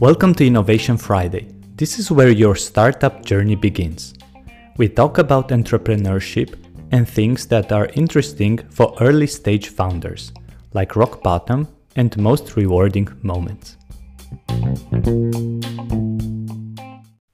Welcome to Innovation Friday. This is where your startup journey begins. We talk about entrepreneurship and things that are interesting for early stage founders, like rock bottom and most rewarding moments.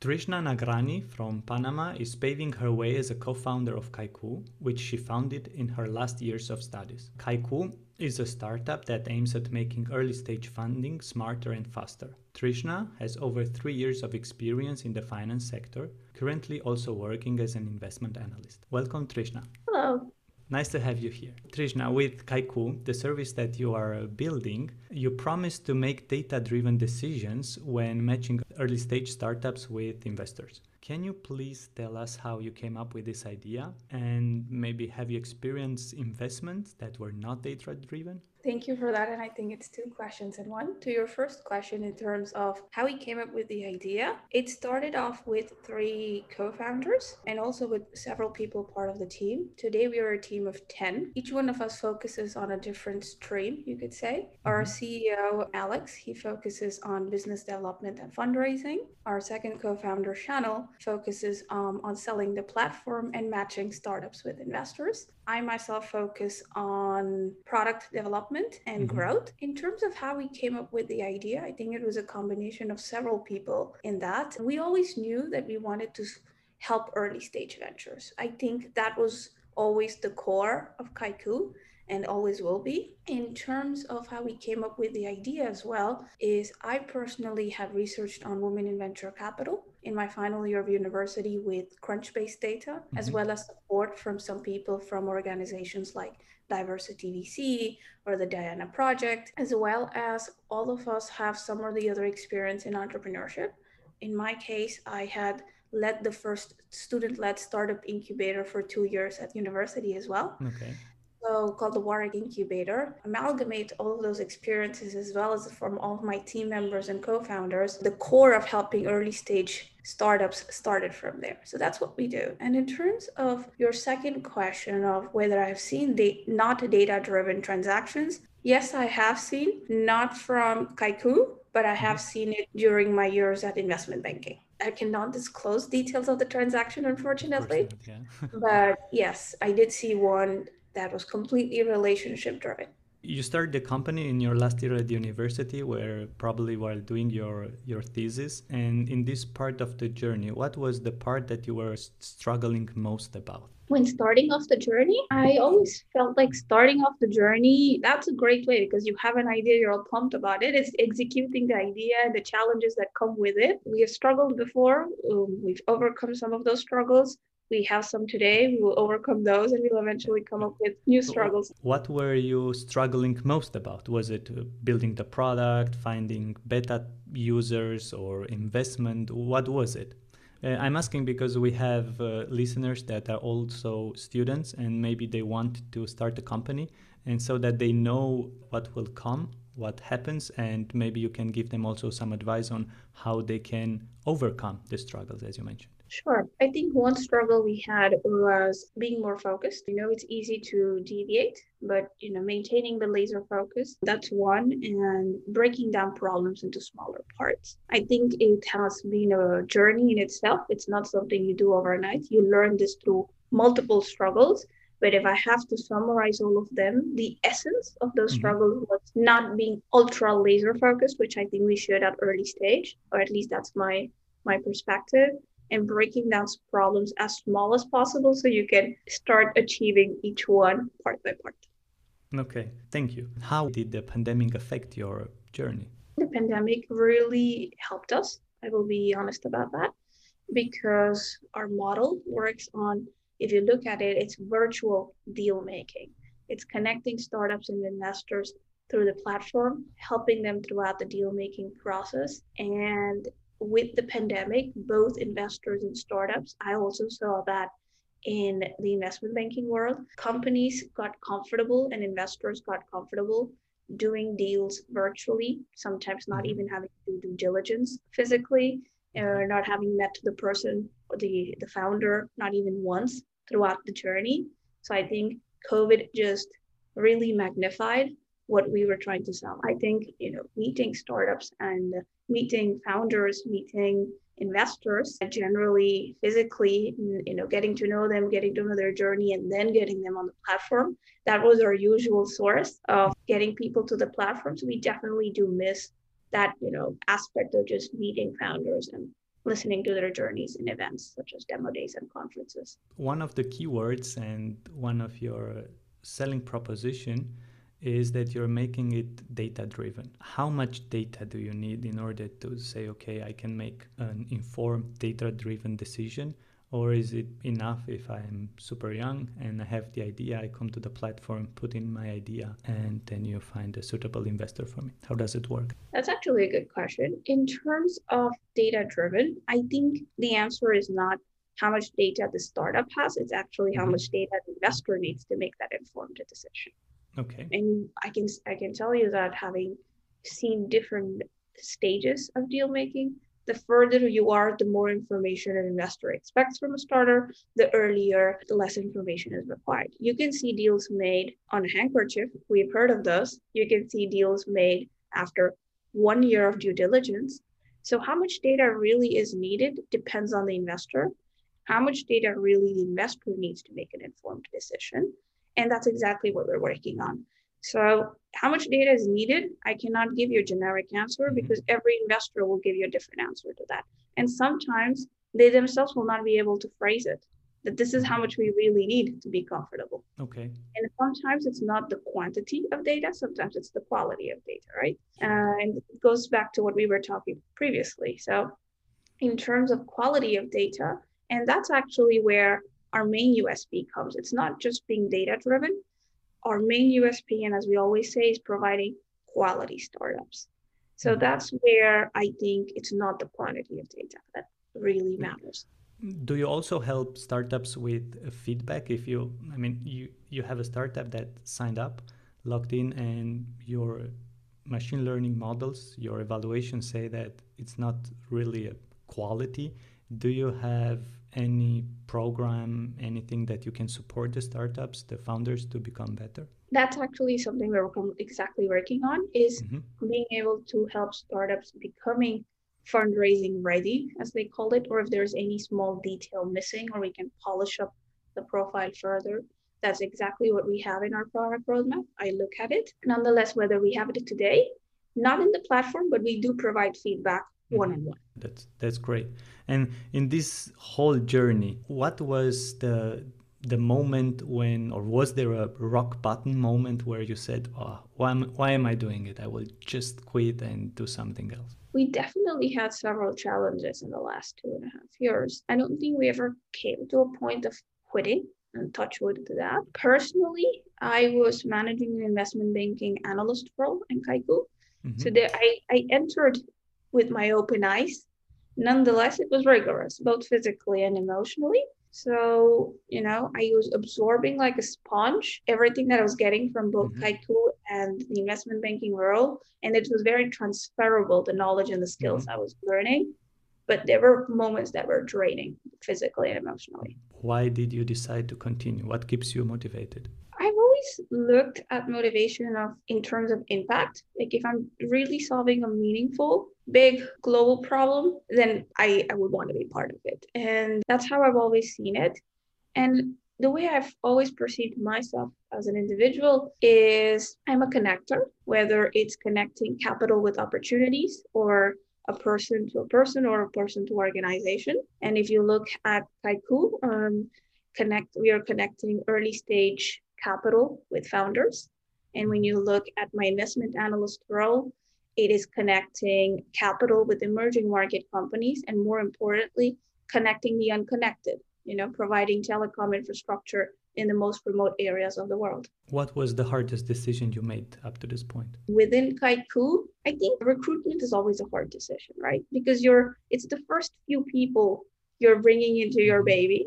Trishna Nagrani from Panama is paving her way as a co founder of Kaiku, which she founded in her last years of studies. Kaiku is a startup that aims at making early stage funding smarter and faster. Trishna has over three years of experience in the finance sector, currently also working as an investment analyst. Welcome, Trishna. Hello. Nice to have you here. Trishna, with Kaiku, the service that you are uh, building, you promise to make data driven decisions when matching early stage startups with investors. Can you please tell us how you came up with this idea and maybe have you experienced investments that were not data driven? Thank you for that. And I think it's two questions in one. To your first question, in terms of how we came up with the idea, it started off with three co founders and also with several people part of the team. Today, we are a team of 10. Each one of us focuses on a different stream, you could say. Our mm-hmm. CEO, Alex, he focuses on business development and fundraising. Our second co founder, Channel, focuses um, on selling the platform and matching startups with investors. I myself focus on product development and mm-hmm. growth. In terms of how we came up with the idea, I think it was a combination of several people in that. We always knew that we wanted to help early stage ventures. I think that was always the core of Kaiku and always will be. In terms of how we came up with the idea as well, is I personally had researched on women in venture capital in my final year of university with Crunchbase data, mm-hmm. as well as support from some people from organizations like Diversity VC or the Diana Project, as well as all of us have some or the other experience in entrepreneurship. In my case, I had led the first student led startup incubator for two years at university as well. Okay so called the Warwick Incubator, amalgamate all of those experiences as well as from all of my team members and co-founders. The core of helping early stage startups started from there. So that's what we do. And in terms of your second question of whether I've seen the not data driven transactions, yes, I have seen, not from Kaiku, but I have mm-hmm. seen it during my years at investment banking. I cannot disclose details of the transaction, unfortunately. Yeah. but yes, I did see one that was completely relationship driven. You started the company in your last year at the university, where probably while doing your your thesis. And in this part of the journey, what was the part that you were struggling most about? When starting off the journey, I always felt like starting off the journey, that's a great way because you have an idea, you're all pumped about it. It's executing the idea, and the challenges that come with it. We have struggled before, um, we've overcome some of those struggles we have some today we will overcome those and we'll eventually come up with new struggles. what were you struggling most about? Was it uh, building the product finding beta users or investment? What was it? Uh, i'm asking because we have uh, listeners that are also students and maybe they want to start a company and so that they know what will come what happens and maybe you can give them also some advice on how they can overcome the struggles as you mentioned Sure. I think one struggle we had was being more focused. You know, it's easy to deviate, but you know, maintaining the laser focus, that's one, and breaking down problems into smaller parts. I think it has been a journey in itself. It's not something you do overnight. You learn this through multiple struggles. But if I have to summarize all of them, the essence of those mm-hmm. struggles was not being ultra laser focused, which I think we should at early stage, or at least that's my my perspective and breaking down problems as small as possible so you can start achieving each one part by part. Okay, thank you. How did the pandemic affect your journey? The pandemic really helped us. I will be honest about that because our model works on, if you look at it, it's virtual deal making. It's connecting startups and investors through the platform, helping them throughout the deal making process. And with the pandemic, both investors and startups, I also saw that in the investment banking world, companies got comfortable and investors got comfortable doing deals virtually, sometimes not mm-hmm. even having to do due diligence physically, or not having met the person or the, the founder not even once throughout the journey. So I think COVID just really magnified what we were trying to sell. I think, you know, meeting startups and meeting founders, meeting investors generally physically you know getting to know them getting to know their journey and then getting them on the platform that was our usual source of getting people to the platform so we definitely do miss that you know aspect of just meeting founders and listening to their journeys in events such as demo days and conferences one of the keywords and one of your selling proposition is that you're making it data driven. How much data do you need in order to say, okay, I can make an informed data driven decision? Or is it enough if I'm super young and I have the idea, I come to the platform, put in my idea, and then you find a suitable investor for me? How does it work? That's actually a good question. In terms of data driven, I think the answer is not how much data the startup has, it's actually how mm-hmm. much data the investor needs to make that informed decision. Okay. And I can I can tell you that having seen different stages of deal making, the further you are, the more information an investor expects from a starter, the earlier, the less information is required. You can see deals made on a handkerchief. We've heard of those. You can see deals made after one year of due diligence. So, how much data really is needed depends on the investor. How much data really the investor needs to make an informed decision. And that's exactly what we're working on. So, how much data is needed? I cannot give you a generic answer mm-hmm. because every investor will give you a different answer to that. And sometimes they themselves will not be able to phrase it that this is how much we really need to be comfortable. Okay. And sometimes it's not the quantity of data, sometimes it's the quality of data, right? and it goes back to what we were talking previously. So, in terms of quality of data, and that's actually where our main USP comes. It's not just being data driven. Our main USP, and as we always say, is providing quality startups. So mm-hmm. that's where I think it's not the quantity of data that really mm-hmm. matters. Do you also help startups with feedback? If you, I mean, you you have a startup that signed up, logged in, and your machine learning models, your evaluations say that it's not really a quality. Do you have any program, anything that you can support the startups, the founders to become better? That's actually something we're exactly working on is mm-hmm. being able to help startups becoming fundraising ready, as they call it, or if there's any small detail missing or we can polish up the profile further. That's exactly what we have in our product roadmap. I look at it. Nonetheless, whether we have it today, not in the platform, but we do provide feedback one on one. That's that's great. And in this whole journey, what was the the moment when, or was there a rock bottom moment where you said, "Oh, why am, why am I doing it? I will just quit and do something else." We definitely had several challenges in the last two and a half years. I don't think we ever came to a point of quitting and touch wood to that. Personally, I was managing an investment banking analyst role in Kaiku. Mm-hmm. So there, I, I entered with my open eyes. Nonetheless, it was rigorous, both physically and emotionally. So, you know, I was absorbing like a sponge everything that I was getting from both mm-hmm. Kaiku and the investment banking world. And it was very transferable, the knowledge and the skills mm-hmm. I was learning. But there were moments that were draining physically and emotionally. Why did you decide to continue? What keeps you motivated? Always looked at motivation of in terms of impact. Like if I'm really solving a meaningful big global problem, then I, I would want to be part of it. And that's how I've always seen it. And the way I've always perceived myself as an individual is I'm a connector, whether it's connecting capital with opportunities or a person to a person or a person to organization. And if you look at Kaiku, um, connect we are connecting early stage capital with founders. And when you look at my investment analyst role, it is connecting capital with emerging market companies and more importantly, connecting the unconnected, you know, providing telecom infrastructure in the most remote areas of the world. What was the hardest decision you made up to this point? Within Kaiku, I think recruitment is always a hard decision, right? Because you're it's the first few people you're bringing into your mm-hmm. baby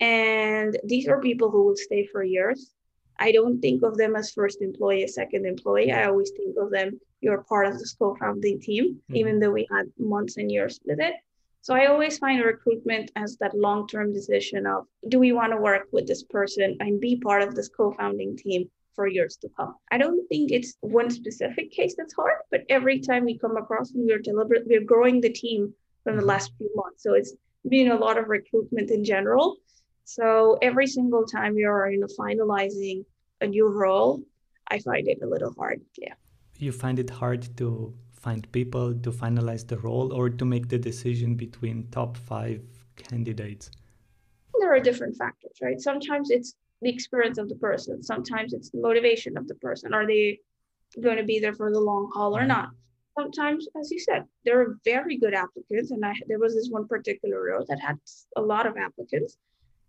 and these are people who will stay for years. I don't think of them as first employee, second employee. I always think of them you're part of the co-founding team, mm-hmm. even though we had months and years with it. So I always find recruitment as that long-term decision of do we want to work with this person and be part of this co-founding team for years to come. I don't think it's one specific case that's hard, but every time we come across and we're deliberate, we're growing the team from the mm-hmm. last few months. So it's been a lot of recruitment in general. So every single time we are you know finalizing a new role, I find it a little hard. Yeah. You find it hard to find people to finalize the role or to make the decision between top five candidates? There are different factors, right? Sometimes it's the experience of the person. Sometimes it's the motivation of the person. Are they going to be there for the long haul or mm-hmm. not? Sometimes, as you said, there are very good applicants, and I there was this one particular role that had a lot of applicants,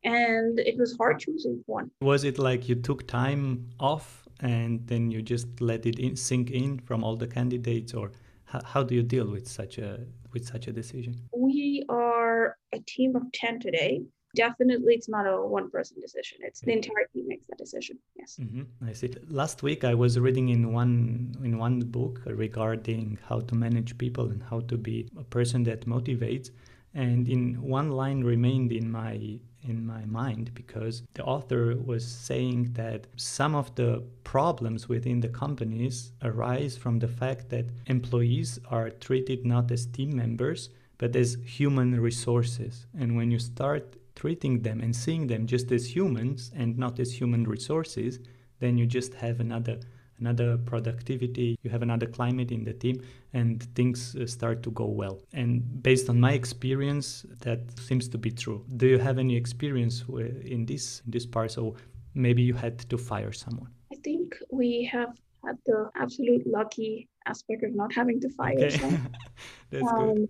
and it was hard choosing one. Was it like you took time off and then you just let it in, sink in from all the candidates, or how, how do you deal with such a with such a decision? We are a team of ten today, definitely it's not a one person decision it's the entire team makes that decision yes mm-hmm. i see last week i was reading in one in one book regarding how to manage people and how to be a person that motivates and in one line remained in my in my mind because the author was saying that some of the problems within the companies arise from the fact that employees are treated not as team members but as human resources. And when you start treating them and seeing them just as humans and not as human resources, then you just have another another productivity, you have another climate in the team, and things uh, start to go well. And based on my experience, that seems to be true. Do you have any experience in this in this part? So maybe you had to fire someone. I think we have had the absolute lucky aspect of not having to fire okay. someone. That's um, good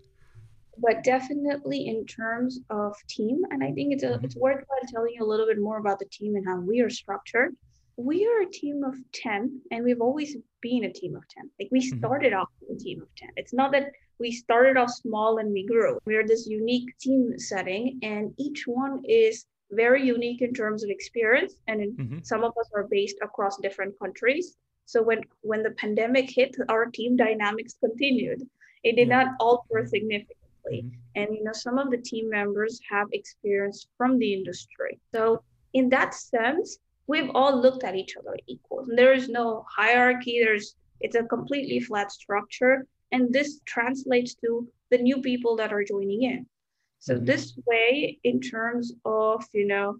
but definitely in terms of team and i think it's a, mm-hmm. it's worthwhile telling you a little bit more about the team and how we are structured we are a team of 10 and we've always been a team of 10 like we mm-hmm. started mm-hmm. off with a team of 10 it's not that we started off small and we grew we're this unique team setting and each one is very unique in terms of experience and in, mm-hmm. some of us are based across different countries so when when the pandemic hit our team dynamics continued it did yeah. not alter significantly mm-hmm. and you know some of the team members have experience from the industry so in that sense we've all looked at each other equal. There is no hierarchy. There's it's a completely flat structure. And this translates to the new people that are joining in. So mm-hmm. this way in terms of you know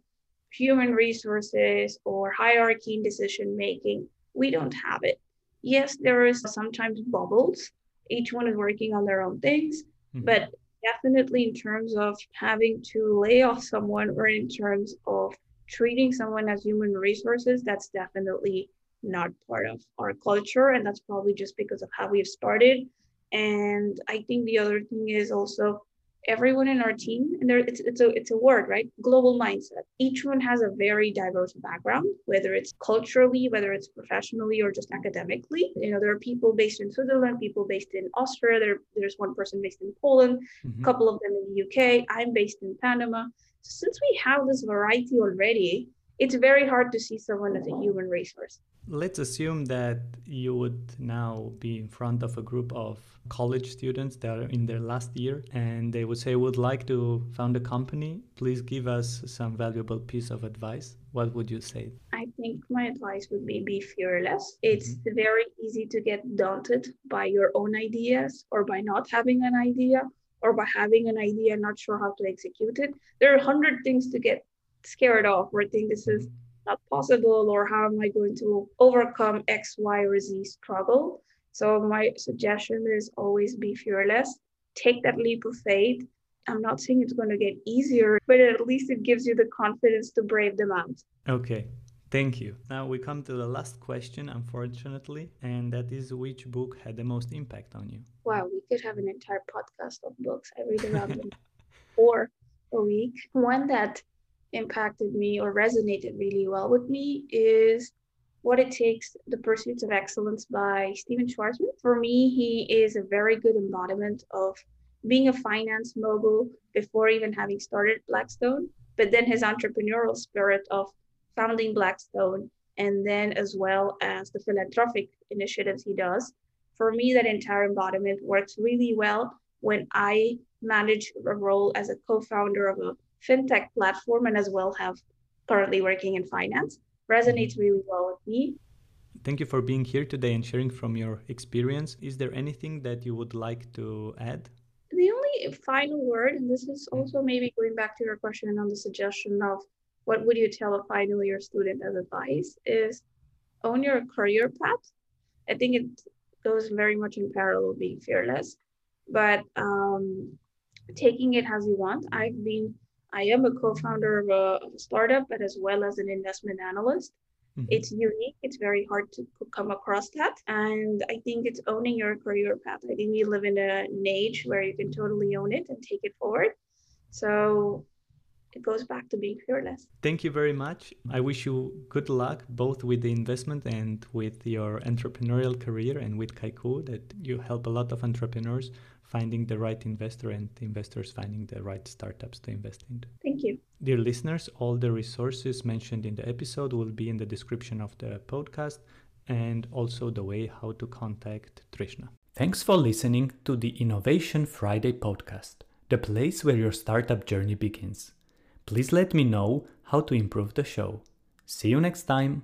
human resources or hierarchy in decision making we don't have it. Yes there is sometimes bubbles. Each one is working on their own things. Mm-hmm. But definitely in terms of having to lay off someone or in terms of treating someone as human resources, that's definitely not part of our culture. And that's probably just because of how we've started. And I think the other thing is also everyone in our team and there it's, it's a it's a word right global mindset each one has a very diverse background whether it's culturally whether it's professionally or just academically you know there are people based in switzerland people based in austria there, there's one person based in poland mm-hmm. a couple of them in the uk i'm based in panama since we have this variety already it's very hard to see someone as a human resource. Let's assume that you would now be in front of a group of college students that are in their last year and they would say would like to found a company. Please give us some valuable piece of advice. What would you say? I think my advice would be be fearless. It's mm-hmm. very easy to get daunted by your own ideas or by not having an idea or by having an idea and not sure how to execute it there are a hundred things to get scared of or think this is not possible or how am i going to overcome x y or z struggle so my suggestion is always be fearless. Take that leap of faith. I'm not saying it's going to get easier, but at least it gives you the confidence to brave them out. Okay. Thank you. Now we come to the last question, unfortunately, and that is which book had the most impact on you? Wow, could have an entire podcast of books. I read around them four a week. One that impacted me or resonated really well with me is what It Takes The Pursuits of Excellence by Stephen Schwarzman. For me, he is a very good embodiment of being a finance mogul before even having started Blackstone, but then his entrepreneurial spirit of founding Blackstone and then as well as the philanthropic initiatives he does. For me, that entire embodiment works really well when I manage a role as a co-founder of a fintech platform and as well have currently working in finance resonates really well with me. Thank you for being here today and sharing from your experience. Is there anything that you would like to add? The only final word, and this is mm-hmm. also maybe going back to your question and on the suggestion of what would you tell a final year student as advice, is own your career path. I think it goes very much in parallel being fearless, but um, taking it as you want. I've been, I am a co-founder of a, of a startup, but as well as an investment analyst. Mm-hmm. It's unique. It's very hard to come across that. And I think it's owning your career path. I think we live in a, an age where you can totally own it and take it forward. So it goes back to being fearless. Thank you very much. I wish you good luck both with the investment and with your entrepreneurial career and with Kaiku that you help a lot of entrepreneurs finding the right investor and investors finding the right startups to invest into. Thank you. Dear listeners, all the resources mentioned in the episode will be in the description of the podcast and also the way how to contact Trishna. Thanks for listening to the Innovation Friday podcast, the place where your startup journey begins. Please let me know how to improve the show. See you next time.